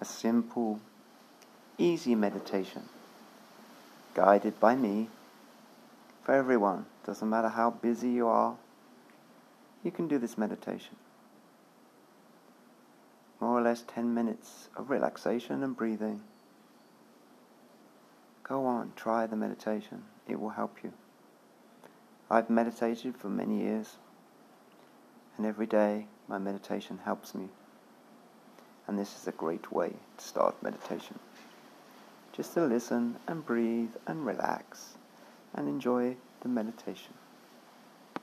a simple, easy meditation guided by me for everyone. Doesn't matter how busy you are, you can do this meditation. More or less 10 minutes of relaxation and breathing. Go on, try the meditation. It will help you. I've meditated for many years, and every day my meditation helps me. And this is a great way to start meditation. Just to listen and breathe and relax and enjoy the meditation.